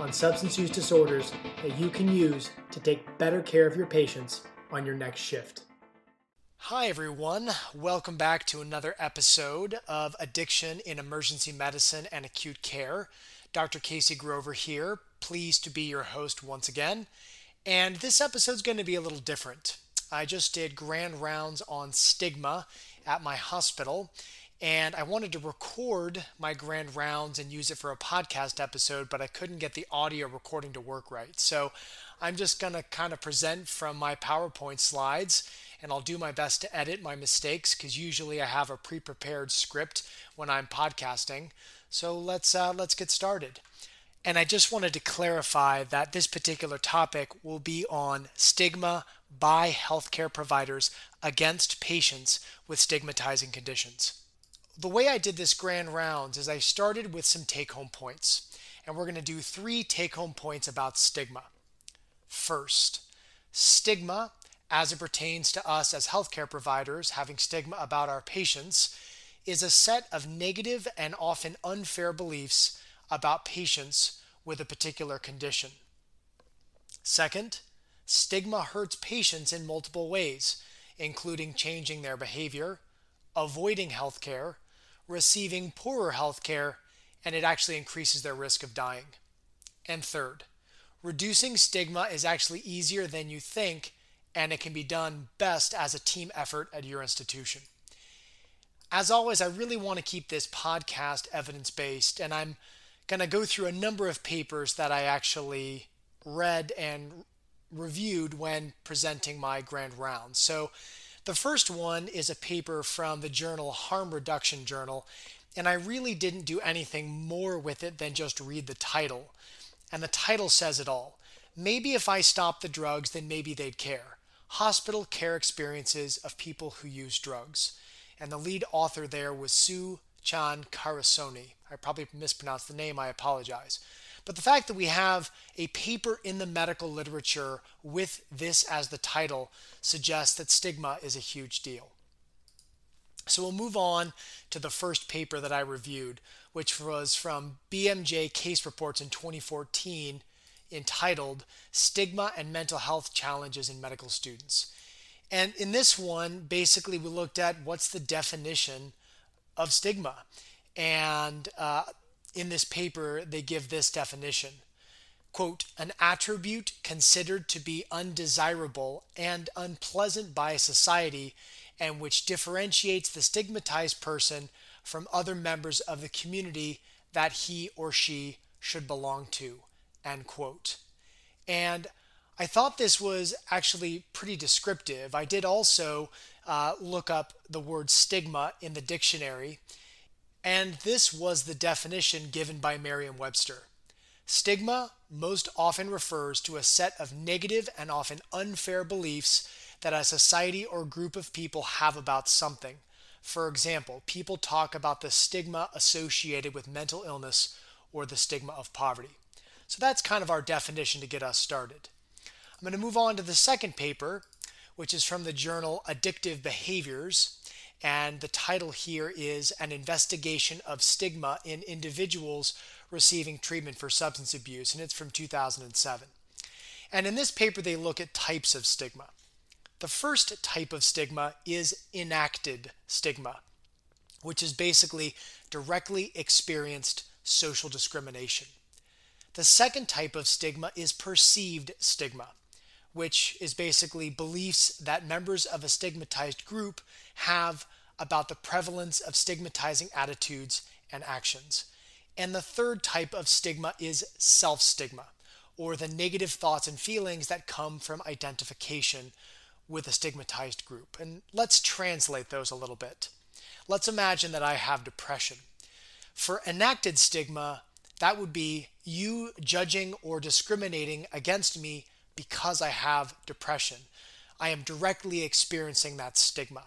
on substance use disorders that you can use to take better care of your patients on your next shift. Hi, everyone. Welcome back to another episode of Addiction in Emergency Medicine and Acute Care. Dr. Casey Grover here, pleased to be your host once again. And this episode is going to be a little different. I just did grand rounds on stigma at my hospital, and I wanted to record my grand rounds and use it for a podcast episode, but I couldn't get the audio recording to work right. So I'm just going to kind of present from my PowerPoint slides and I'll do my best to edit my mistakes because usually I have a pre-prepared script when I'm podcasting. So let's uh, let's get started. And I just wanted to clarify that this particular topic will be on stigma by healthcare providers against patients with stigmatizing conditions the way I did this grand rounds is I started with some take home points. And we're going to do three take home points about stigma. First, stigma as it pertains to us as healthcare providers having stigma about our patients is a set of negative and often unfair beliefs about patients with a particular condition. Second, stigma hurts patients in multiple ways, including changing their behavior, avoiding healthcare, receiving poorer health care, and it actually increases their risk of dying. And third, reducing stigma is actually easier than you think, and it can be done best as a team effort at your institution. As always, I really want to keep this podcast evidence based, and I'm going to go through a number of papers that I actually read and reviewed when presenting my grand round. So the first one is a paper from the journal Harm Reduction Journal, and I really didn't do anything more with it than just read the title. And the title says it all. Maybe if I stopped the drugs, then maybe they'd care. Hospital care experiences of people who use drugs. And the lead author there was Soo Chan Carusone. I probably mispronounced the name, I apologize. But the fact that we have a paper in the medical literature with this as the title suggests that stigma is a huge deal. So we'll move on to the first paper that I reviewed, which was from BMJ Case Reports in 2014 entitled Stigma and Mental Health Challenges in Medical Students. And in this one, basically, we looked at what's the definition of stigma. And uh, in this paper, they give this definition quote, an attribute considered to be undesirable and unpleasant by society and which differentiates the stigmatized person from other members of the community that he or she should belong to, end quote. And I thought this was actually pretty descriptive. I did also uh, look up the word stigma in the dictionary, and this was the definition given by Merriam Webster. Stigma most often refers to a set of negative and often unfair beliefs that a society or group of people have about something. For example, people talk about the stigma associated with mental illness or the stigma of poverty. So that's kind of our definition to get us started. I'm going to move on to the second paper, which is from the journal Addictive Behaviors. And the title here is An Investigation of Stigma in Individuals Receiving Treatment for Substance Abuse, and it's from 2007. And in this paper, they look at types of stigma. The first type of stigma is enacted stigma, which is basically directly experienced social discrimination. The second type of stigma is perceived stigma, which is basically beliefs that members of a stigmatized group have about the prevalence of stigmatizing attitudes and actions. And the third type of stigma is self stigma, or the negative thoughts and feelings that come from identification with a stigmatized group. And let's translate those a little bit. Let's imagine that I have depression. For enacted stigma, that would be you judging or discriminating against me because I have depression. I am directly experiencing that stigma.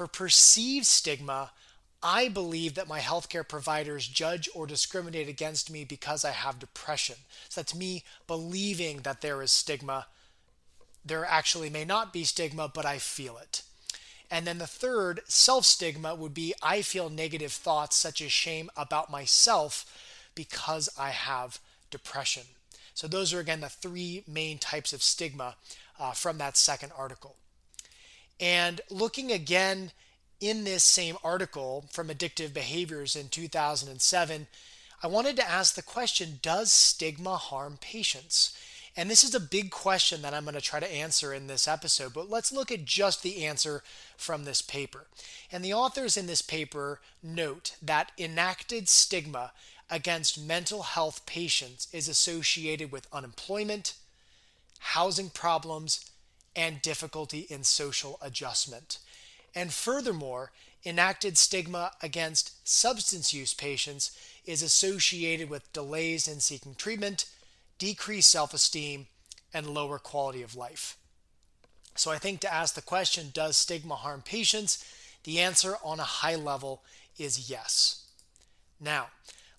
For perceived stigma, I believe that my healthcare providers judge or discriminate against me because I have depression. So that's me believing that there is stigma. There actually may not be stigma, but I feel it. And then the third, self stigma, would be I feel negative thoughts such as shame about myself because I have depression. So, those are again the three main types of stigma uh, from that second article. And looking again in this same article from Addictive Behaviors in 2007, I wanted to ask the question Does stigma harm patients? And this is a big question that I'm going to try to answer in this episode, but let's look at just the answer from this paper. And the authors in this paper note that enacted stigma against mental health patients is associated with unemployment, housing problems, and difficulty in social adjustment. And furthermore, enacted stigma against substance use patients is associated with delays in seeking treatment decreased self esteem, and lower quality of life. So I think to ask the question, does stigma harm patients? The answer on a high level is yes. Now,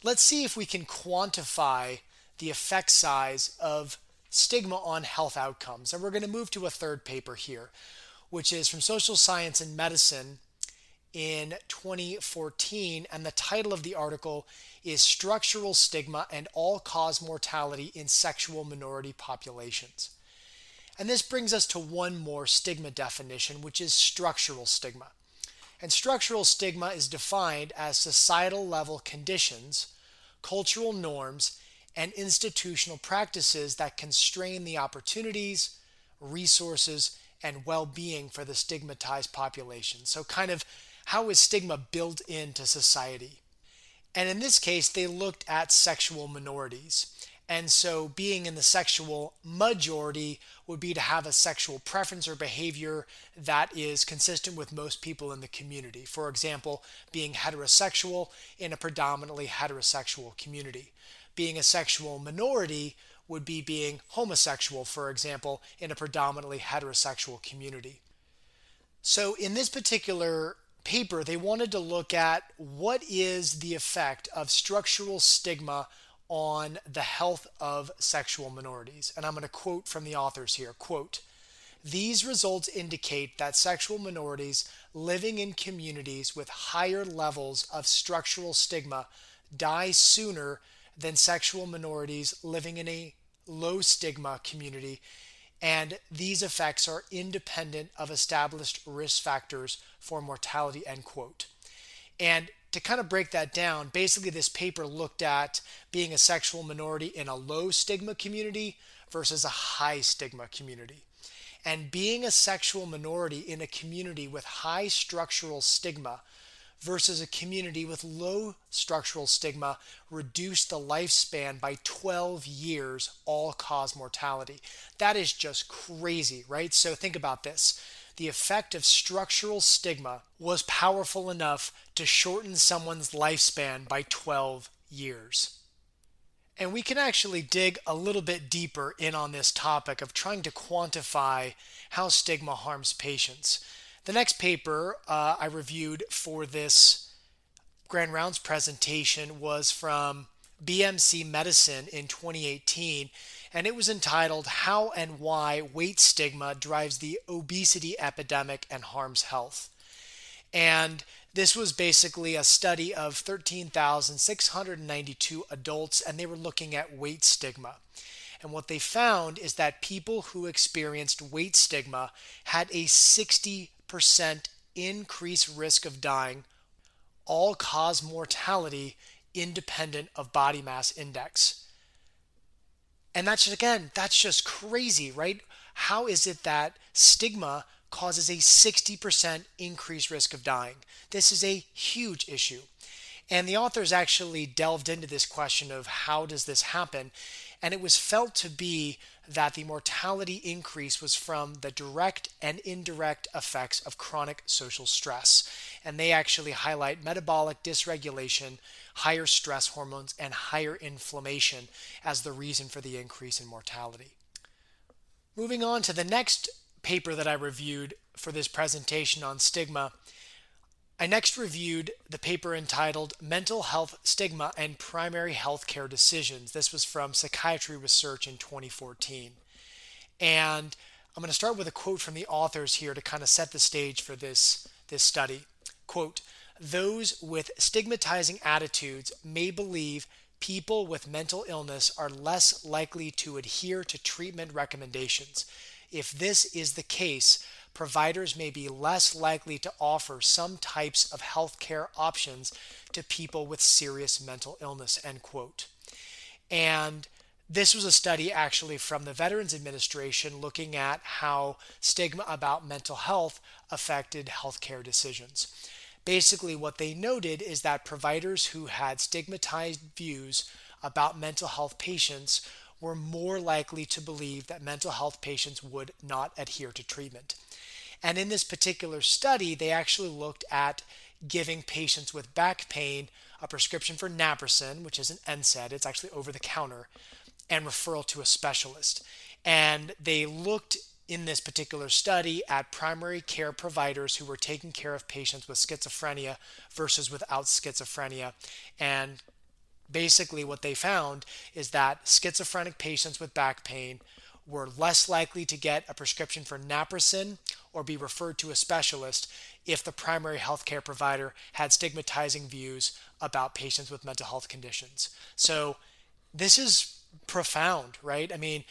let's see if we can quantify the effect size of stigma on health outcomes. And we're going to move to a third paper here, which is from Social Science and Medicine in 2014. And the title of the article is structural stigma and all cause mortality in sexual minority populations. And this brings us to one more stigma definition, which is structural stigma. And structural stigma is defined as societal level conditions, cultural norms, and institutional practices that constrain the opportunities, resources, and well being for the stigmatized population. So, kind of how is stigma built into society? And in this case, they looked at sexual minorities. And so, being in the sexual majority would be to have a sexual preference or behavior that is consistent with most people in the community. For example, being heterosexual in a predominantly heterosexual community. Being a sexual minority would be being homosexual, for example, in a predominantly heterosexual community. So, in this particular paper, they wanted to look at what is the effect of structural stigma on the health of sexual minorities. And I'm going to quote from the authors here, quote, these results indicate that sexual minorities living in communities with higher levels of structural stigma die sooner than sexual minorities living in a low stigma community. And these effects are independent of established risk factors for mortality end quote. And to kind of break that down basically this paper looked at being a sexual minority in a low stigma community versus a high stigma community. And being a sexual minority in a community with high structural stigma versus a community with low structural stigma reduced the lifespan by 12 years, all cause mortality. That is just crazy, right? So think about this. The effect of structural stigma was powerful enough to shorten someone's lifespan by 12 years. And we can actually dig a little bit deeper in on this topic of trying to quantify how stigma harms patients. The next paper uh, I reviewed for this Grand Rounds presentation was from BMC Medicine in 2018, and it was entitled How and Why Weight Stigma Drives the Obesity Epidemic and Harms Health. And this was basically a study of 13,692 adults, and they were looking at weight stigma. And what they found is that people who experienced weight stigma had a 60 percent increased risk of dying, all cause mortality independent of body mass index. And that's just, again, that's just crazy, right? How is it that stigma causes a 60% increased risk of dying? This is a huge issue. And the authors actually delved into this question of how does this happen? And it was felt to be that the mortality increase was from the direct and indirect effects of chronic social stress. And they actually highlight metabolic dysregulation, higher stress hormones, and higher inflammation as the reason for the increase in mortality. Moving on to the next paper that I reviewed for this presentation on stigma, I next reviewed the paper entitled Mental Health Stigma and Primary Healthcare Decisions. This was from Psychiatry Research in 2014. And I'm going to start with a quote from the authors here to kind of set the stage for this, this study. Quote, those with stigmatizing attitudes may believe people with mental illness are less likely to adhere to treatment recommendations. If this is the case, providers may be less likely to offer some types of healthcare options to people with serious mental illness end quote and this was a study actually from the Veterans Administration looking at how stigma about mental health affected healthcare decisions. Basically, what they noted is that providers who had stigmatized views about mental health patients were more likely to believe that mental health patients would not adhere to treatment. And in this particular study, they actually looked at giving patients with back pain a prescription for naproxen, which is an NSAID, it's actually over the counter, and referral to a specialist. And they looked in this particular study at primary care providers who were taking care of patients with schizophrenia versus without schizophrenia. And basically, what they found is that schizophrenic patients with back pain were less likely to get a prescription for naproxen or be referred to a specialist if the primary healthcare provider had stigmatizing views about patients with mental health conditions. So, this is profound, right? I mean,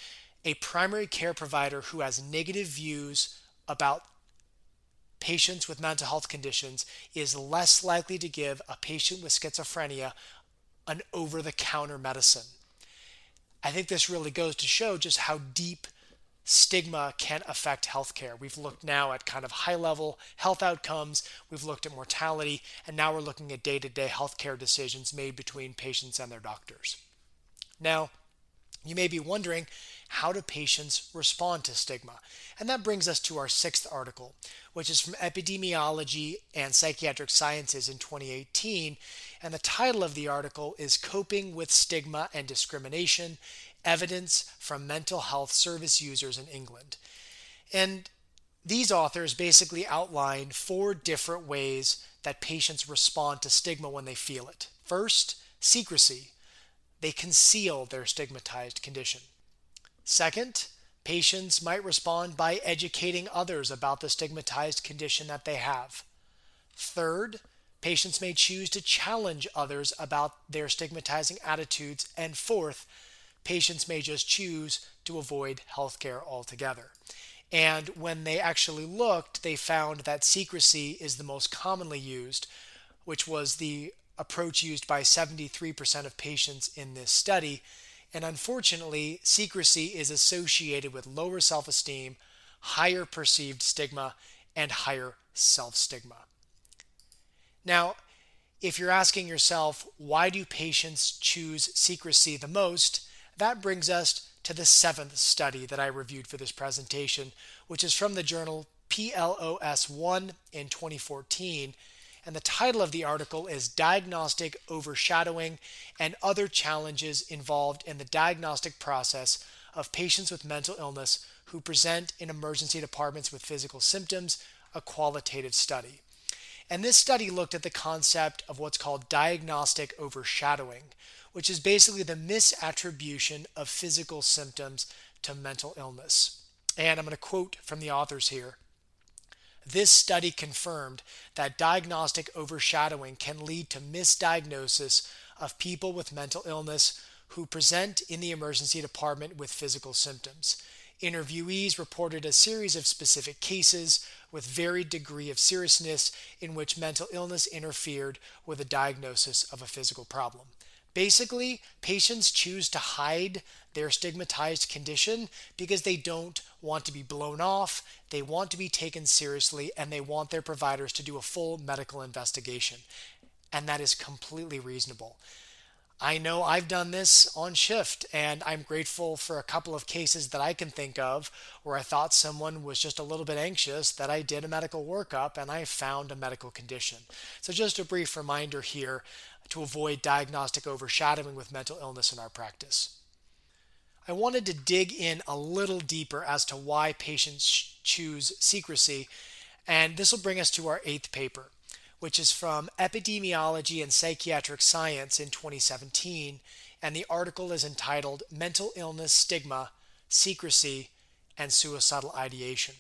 a primary care provider who has negative views about patients with mental health conditions is less likely to give a patient with schizophrenia an over the counter medicine. I think this really goes to show just how deep stigma can affect healthcare. We've looked now at kind of high level health outcomes, we've looked at mortality, and now we're looking at day to day healthcare decisions made between patients and their doctors. Now, you may be wondering how do patients respond to stigma? And that brings us to our sixth article, which is from Epidemiology and Psychiatric Sciences in 2018. And the title of the article is Coping with Stigma and Discrimination Evidence from Mental Health Service Users in England. And these authors basically outline four different ways that patients respond to stigma when they feel it. First, secrecy they conceal their stigmatized condition. Second, patients might respond by educating others about the stigmatized condition that they have. Third, patients may choose to challenge others about their stigmatizing attitudes. And fourth, patients may just choose to avoid healthcare altogether. And when they actually looked, they found that secrecy is the most commonly used, which was the approach used by 73% of patients in this study. And unfortunately, secrecy is associated with lower self esteem, higher perceived stigma, and higher self stigma. Now, if you're asking yourself, why do patients choose secrecy the most? That brings us to the seventh study that I reviewed for this presentation, which is from the journal PLOS ONE in 2014 and the title of the article is Diagnostic Overshadowing and Other Challenges Involved in the Diagnostic Process of Patients with Mental Illness Who Present in Emergency Departments with Physical Symptoms, a Qualitative Study. And this study looked at the concept of what's called diagnostic overshadowing, which is basically the misattribution of physical symptoms to mental illness. And I'm going to quote from the authors here. This study confirmed that diagnostic overshadowing can lead to misdiagnosis of people with mental illness who present in the emergency department with physical symptoms. Interviewees reported a series of specific cases with varied degree of seriousness in which mental illness interfered with a diagnosis of a physical problem. Basically, patients choose to hide their stigmatized condition because they don't want to be blown off, they want to be taken seriously, and they want their providers to do a full medical investigation. And that is completely reasonable. I know I've done this on shift, and I'm grateful for a couple of cases that I can think of where I thought someone was just a little bit anxious that I did a medical workup and I found a medical condition. So, just a brief reminder here to avoid diagnostic overshadowing with mental illness in our practice. I wanted to dig in a little deeper as to why patients choose secrecy, and this will bring us to our eighth paper, which is from Epidemiology and Psychiatric Science in 2017, and the article is entitled Mental Illness Stigma, Secrecy, and Suicidal Ideation.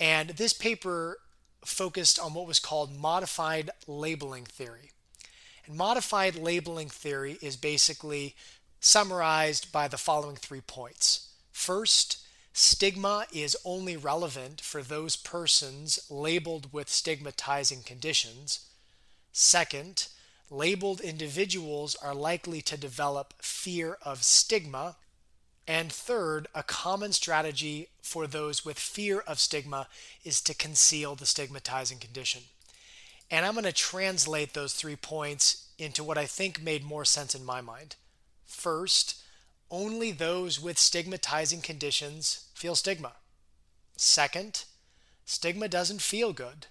And this paper focused on what was called modified labeling theory. And modified labeling theory is basically summarized by the following three points. First, stigma is only relevant for those persons labeled with stigmatizing conditions. Second, labeled individuals are likely to develop fear of stigma. And third, a common strategy for those with fear of stigma is to conceal the stigmatizing condition. And I'm going to translate those three points into what I think made more sense in my mind. First, only those with stigmatizing conditions feel stigma. Second, stigma doesn't feel good.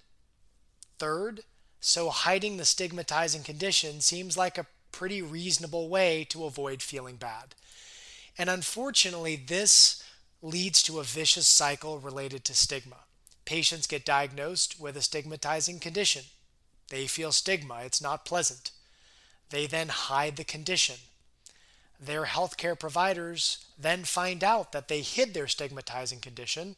Third, so hiding the stigmatizing condition seems like a pretty reasonable way to avoid feeling bad. And unfortunately, this leads to a vicious cycle related to stigma. Patients get diagnosed with a stigmatizing condition. They feel stigma, it's not pleasant. They then hide the condition. Their healthcare providers then find out that they hid their stigmatizing condition.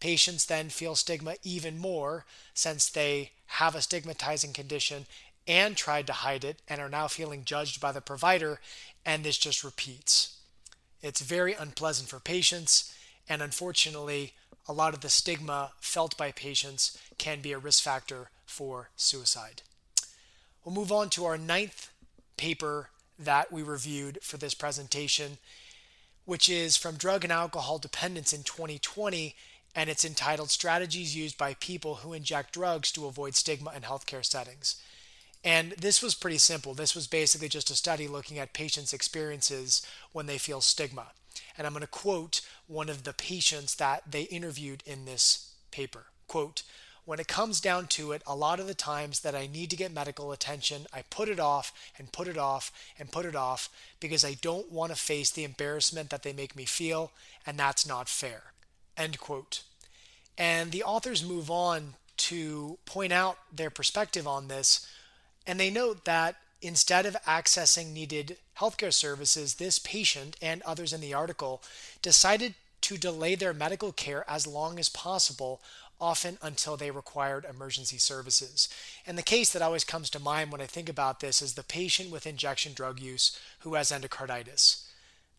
Patients then feel stigma even more since they have a stigmatizing condition and tried to hide it and are now feeling judged by the provider, and this just repeats. It's very unpleasant for patients, and unfortunately, a lot of the stigma felt by patients can be a risk factor for suicide. We'll move on to our ninth paper that we reviewed for this presentation, which is from Drug and Alcohol Dependence in 2020, and it's entitled Strategies Used by People Who Inject Drugs to Avoid Stigma in Healthcare Settings. And this was pretty simple. This was basically just a study looking at patients' experiences when they feel stigma. And I'm going to quote one of the patients that they interviewed in this paper. Quote, when it comes down to it, a lot of the times that I need to get medical attention, I put it off and put it off and put it off because I don't want to face the embarrassment that they make me feel, and that's not fair. End quote. And the authors move on to point out their perspective on this, and they note that instead of accessing needed healthcare services, this patient and others in the article decided to delay their medical care as long as possible often until they required emergency services. And the case that always comes to mind when I think about this is the patient with injection drug use who has endocarditis.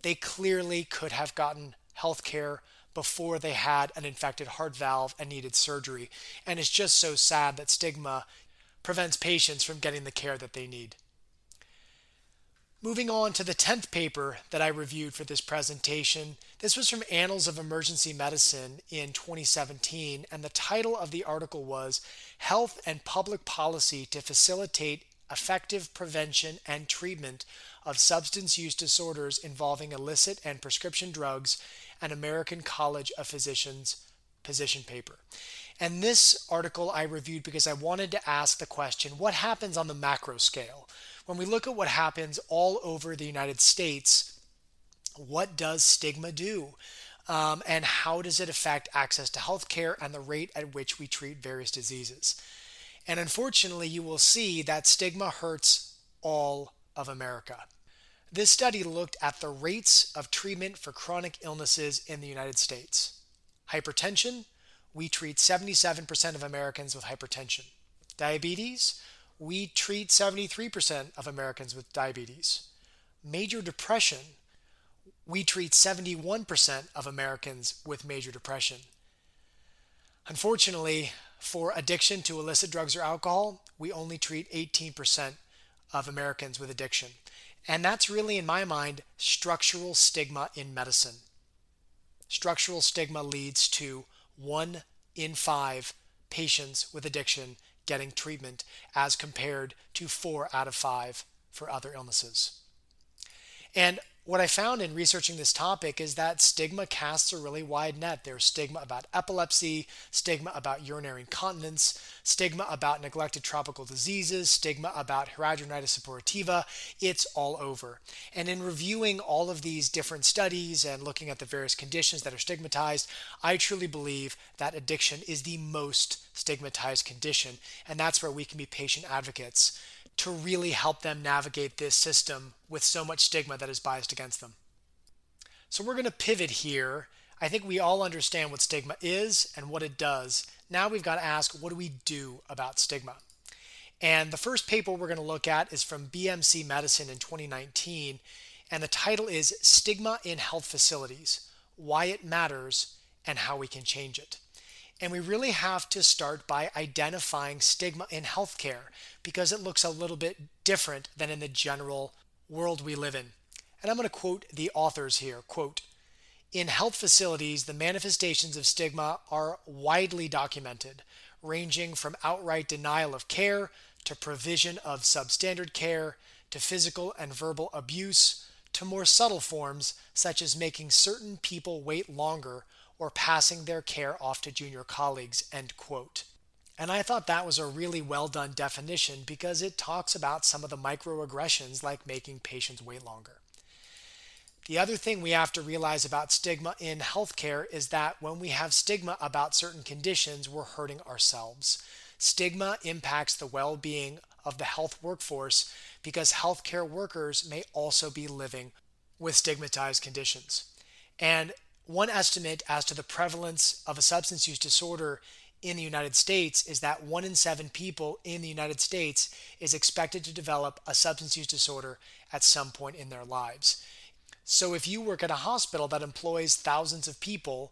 They clearly could have gotten health care before they had an infected heart valve and needed surgery. And it's just so sad that stigma prevents patients from getting the care that they need. Moving on to the 10th paper that I reviewed for this presentation, this was from Annals of Emergency Medicine in 2017, and the title of the article was Health and Public Policy to Facilitate Effective Prevention and Treatment of Substance Use Disorders Involving Illicit and Prescription Drugs, an American College of Physicians position paper. And this article I reviewed because I wanted to ask the question what happens on the macro scale? When we look at what happens all over the United States, what does stigma do? Um, and how does it affect access to healthcare and the rate at which we treat various diseases? And unfortunately, you will see that stigma hurts all of America. This study looked at the rates of treatment for chronic illnesses in the United States. Hypertension, we treat 77% of Americans with hypertension. Diabetes, we treat 73% of Americans with diabetes. Major depression, we treat 71% of Americans with major depression. Unfortunately, for addiction to illicit drugs or alcohol, we only treat 18% of Americans with addiction. And that's really, in my mind, structural stigma in medicine. Structural stigma leads to one in five patients with addiction getting treatment as compared to four out of five for other illnesses. And what I found in researching this topic is that stigma casts a really wide net. There's stigma about epilepsy, stigma about urinary incontinence, stigma about neglected tropical diseases, stigma about hidradenitis suppurativa. It's all over. And in reviewing all of these different studies and looking at the various conditions that are stigmatized, I truly believe that addiction is the most stigmatized condition. And that's where we can be patient advocates to really help them navigate this system with so much stigma that is biased against them. So we're going to pivot here. I think we all understand what stigma is and what it does. Now we've got to ask what do we do about stigma? And the first paper we're going to look at is from BMC Medicine in 2019, and the title is Stigma in Health Facilities Why It Matters and How We Can Change It. And we really have to start by identifying stigma in healthcare because it looks a little bit different than in the general world we live in. And I'm going to quote the authors here quote, in health facilities, the manifestations of stigma are widely documented, ranging from outright denial of care to provision of substandard care to physical and verbal abuse to more subtle forms such as making certain people wait longer or passing their care off to junior colleagues, end quote. And I thought that was a really well done definition because it talks about some of the microaggressions like making patients wait longer. The other thing we have to realize about stigma in healthcare is that when we have stigma about certain conditions, we're hurting ourselves. Stigma impacts the well being of the health workforce because healthcare workers may also be living with stigmatized conditions. And one estimate as to the prevalence of a substance use disorder in the United States is that one in seven people in the United States is expected to develop a substance use disorder at some point in their lives. So if you work at a hospital that employs thousands of people,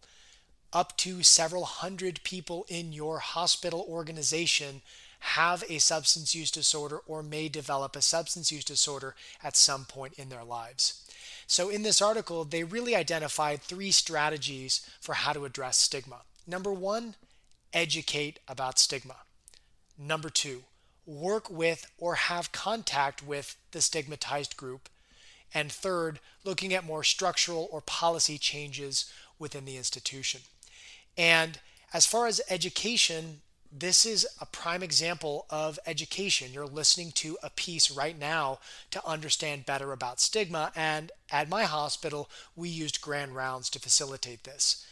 up to several hundred people in your hospital organization have a substance use disorder or may develop a substance use disorder at some point in their lives. So, in this article, they really identified three strategies for how to address stigma. Number one, educate about stigma. Number two, work with or have contact with the stigmatized group. And third, looking at more structural or policy changes within the institution. And as far as education, this is a prime example of education. You're listening to a piece right now to understand better about stigma. And at my hospital, we used grand rounds to facilitate this.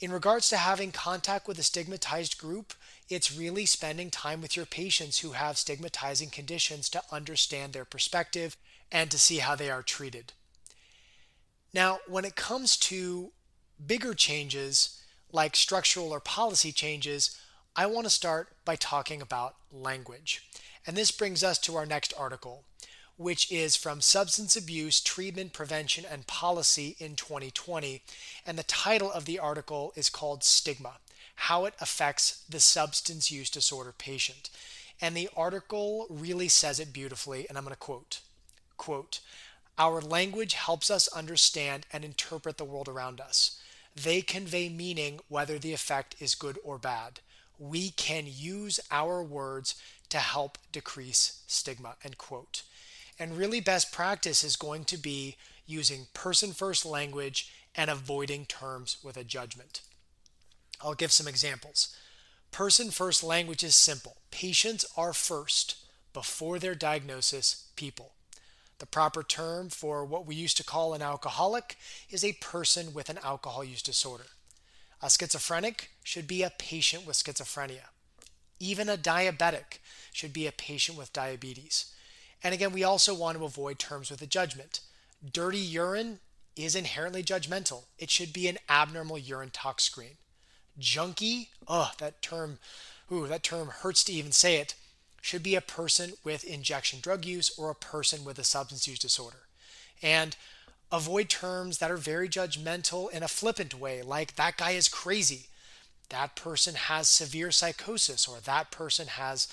In regards to having contact with a stigmatized group, it's really spending time with your patients who have stigmatizing conditions to understand their perspective and to see how they are treated. Now, when it comes to bigger changes like structural or policy changes, I want to start by talking about language. And this brings us to our next article, which is from Substance Abuse Treatment, Prevention, and Policy in 2020. And the title of the article is called Stigma How It Affects the Substance Use Disorder Patient. And the article really says it beautifully, and I'm going to quote quote Our language helps us understand and interpret the world around us. They convey meaning whether the effect is good or bad we can use our words to help decrease stigma end quote. And really best practice is going to be using person first language and avoiding terms with a judgment. I'll give some examples. Person first language is simple. Patients are first before their diagnosis people. The proper term for what we used to call an alcoholic is a person with an alcohol use disorder a schizophrenic should be a patient with schizophrenia. Even a diabetic should be a patient with diabetes. And again, we also want to avoid terms with a judgment. Dirty urine is inherently judgmental. It should be an abnormal urine tox screen. Junkie, oh, that term, ooh, that term hurts to even say it, should be a person with injection drug use or a person with a substance use disorder. And avoid terms that are very judgmental in a flippant way, like that guy is crazy, that person has severe psychosis, or that person has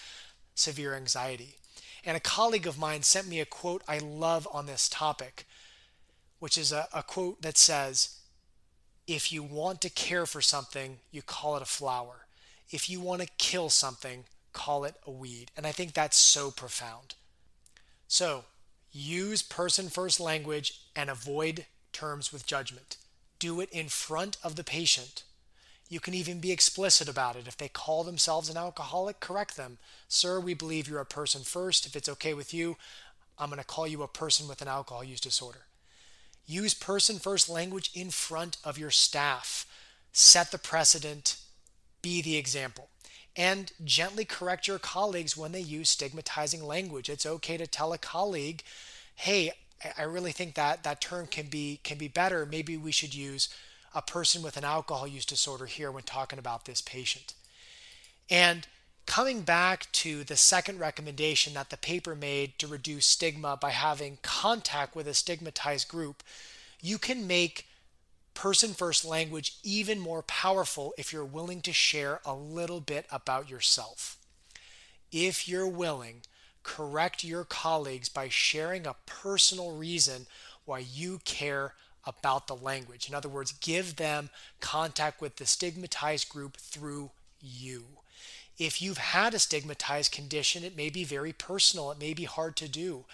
severe anxiety. And a colleague of mine sent me a quote I love on this topic, which is a, a quote that says, If you want to care for something, you call it a flower. If you want to kill something, call it a weed. And I think that's so profound. So, Use person first language and avoid terms with judgment. Do it in front of the patient. You can even be explicit about it. If they call themselves an alcoholic, correct them. Sir, we believe you're a person first. If it's okay with you, I'm going to call you a person with an alcohol use disorder. Use person first language in front of your staff. Set the precedent. Be the example. And gently correct your colleagues when they use stigmatizing language. It's okay to tell a colleague, hey, I really think that that term can be can be better. Maybe we should use a person with an alcohol use disorder here when talking about this patient. And coming back to the second recommendation that the paper made to reduce stigma by having contact with a stigmatized group, you can make person first language even more powerful if you're willing to share a little bit about yourself. If you're willing, correct your colleagues by sharing a personal reason why you care about the language. In other words, give them contact with the stigmatized group through you. If you've had a stigmatized condition, it may be very personal, it may be hard to do.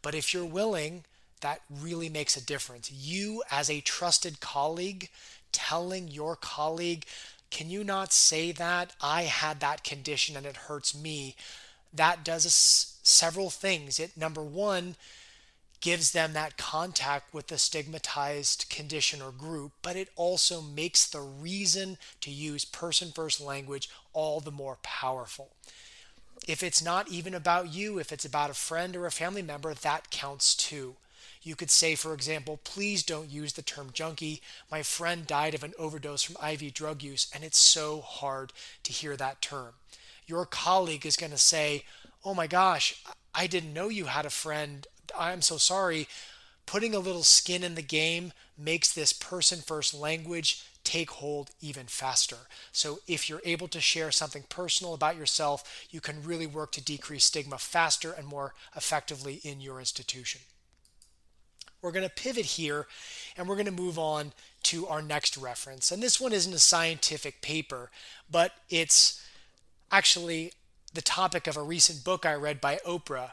But if you're willing, that really makes a difference. You, as a trusted colleague, telling your colleague, Can you not say that? I had that condition and it hurts me. That does several things. It, number one, gives them that contact with the stigmatized condition or group, but it also makes the reason to use person first language all the more powerful. If it's not even about you, if it's about a friend or a family member, that counts too. You could say, for example, please don't use the term junkie. My friend died of an overdose from IV drug use, and it's so hard to hear that term. Your colleague is going to say, oh my gosh, I didn't know you had a friend I'm so sorry. Putting a little skin in the game makes this person first language take hold even faster. So, if you're able to share something personal about yourself, you can really work to decrease stigma faster and more effectively in your institution. We're going to pivot here and we're going to move on to our next reference. And this one isn't a scientific paper, but it's actually the topic of a recent book I read by Oprah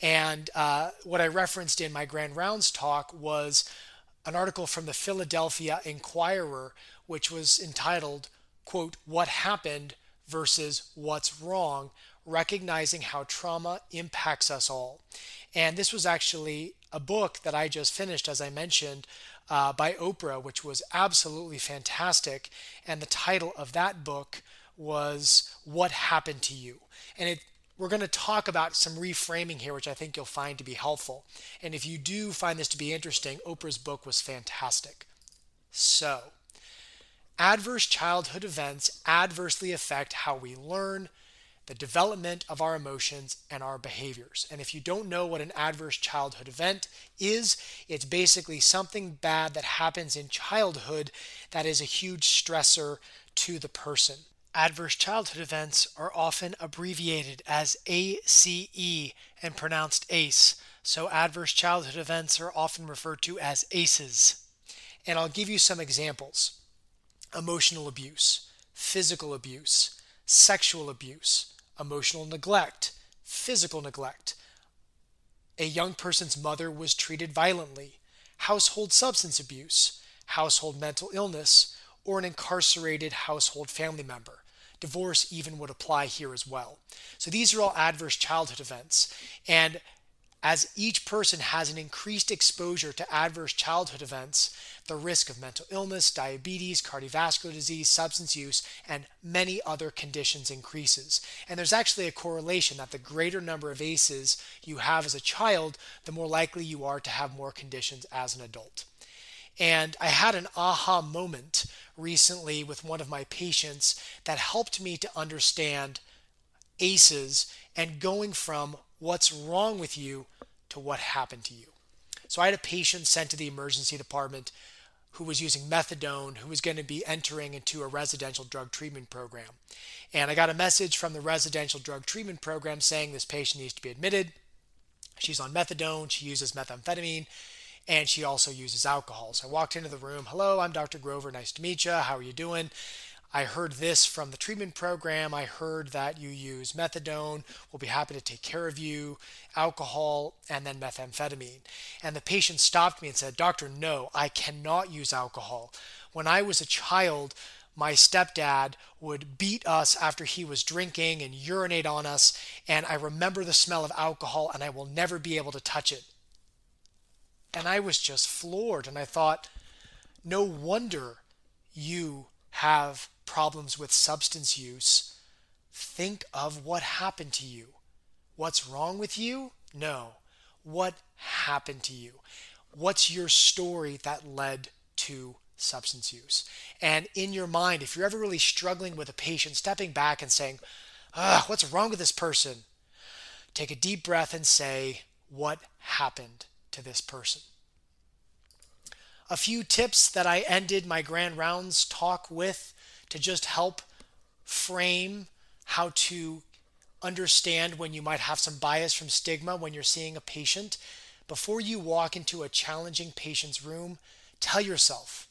and uh, what I referenced in my Grand Rounds talk was an article from the Philadelphia Inquirer, which was entitled, quote, What Happened versus What's Wrong, recognizing how trauma impacts us all. And this was actually a book that I just finished, as I mentioned, uh, by Oprah, which was absolutely fantastic. And the title of that book was What Happened to You? And it we're going to talk about some reframing here, which I think you'll find to be helpful. And if you do find this to be interesting, Oprah's book was fantastic. So, adverse childhood events adversely affect how we learn, the development of our emotions, and our behaviors. And if you don't know what an adverse childhood event is, it's basically something bad that happens in childhood that is a huge stressor to the person. Adverse childhood events are often abbreviated as ACE and pronounced ACE, so adverse childhood events are often referred to as ACEs. And I'll give you some examples emotional abuse, physical abuse, sexual abuse, emotional neglect, physical neglect. A young person's mother was treated violently, household substance abuse, household mental illness, or an incarcerated household family member. Divorce even would apply here as well. So these are all adverse childhood events. And as each person has an increased exposure to adverse childhood events, the risk of mental illness, diabetes, cardiovascular disease, substance use, and many other conditions increases. And there's actually a correlation that the greater number of ACEs you have as a child, the more likely you are to have more conditions as an adult. And I had an aha moment recently with one of my patients that helped me to understand ACEs and going from what's wrong with you to what happened to you. So I had a patient sent to the emergency department who was using methadone, who was going to be entering into a residential drug treatment program. And I got a message from the residential drug treatment program saying this patient needs to be admitted. She's on methadone, she uses methamphetamine, and she also uses alcohol. So I walked into the room. Hello, I'm Dr. Grover. Nice to meet you. How are you doing? I heard this from the treatment program. I heard that you use methadone. We'll be happy to take care of you, alcohol, and then methamphetamine. And the patient stopped me and said, Doctor, no, I cannot use alcohol. When I was a child, my stepdad would beat us after he was drinking and urinate on us. And I remember the smell of alcohol, and I will never be able to touch it. And I was just floored. And I thought, no wonder you have problems with substance use. Think of what happened to you. What's wrong with you? No. What happened to you? What's your story that led to substance use. And in your mind, if you're ever really struggling with a patient, stepping back and saying, what's wrong with this person? Take a deep breath and say, what happened to this person? A few tips that I ended my grand rounds talk with to just help frame how to understand when you might have some bias from stigma when you're seeing a patient. Before you walk into a challenging patient's room, tell yourself,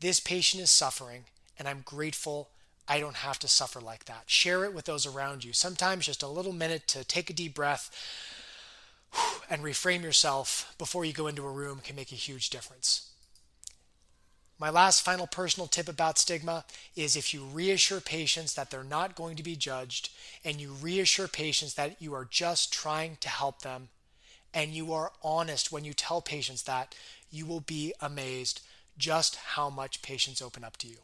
this patient is suffering, and I'm grateful I don't have to suffer like that. Share it with those around you. Sometimes just a little minute to take a deep breath and reframe yourself before you go into a room can make a huge difference. My last final personal tip about stigma is if you reassure patients that they're not going to be judged and you reassure patients that you are just trying to help them and you are honest when you tell patients that, you will be amazed just how much patients open up to you.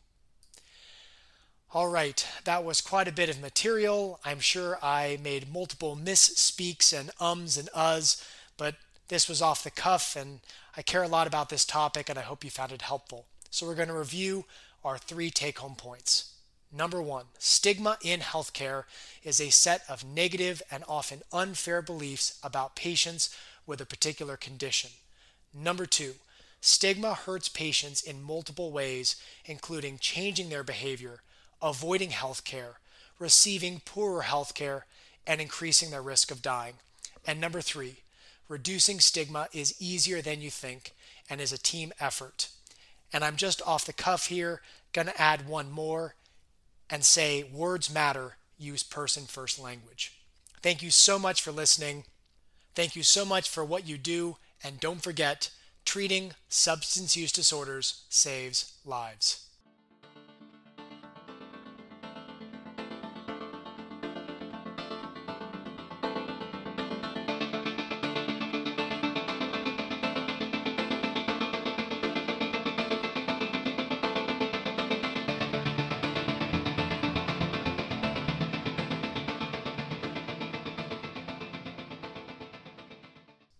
All right, that was quite a bit of material. I'm sure I made multiple misspeaks and ums and uhs, but this was off the cuff and I care a lot about this topic and I hope you found it helpful. So we're going to review our three take home points. Number one, stigma in healthcare is a set of negative and often unfair beliefs about patients with a particular condition. Number two, Stigma hurts patients in multiple ways, including changing their behavior, avoiding healthcare, receiving poorer healthcare, and increasing their risk of dying. And number three, reducing stigma is easier than you think and is a team effort. And I'm just off the cuff here, going to add one more and say words matter, use person first language. Thank you so much for listening. Thank you so much for what you do. And don't forget, treating substance use disorders saves lives.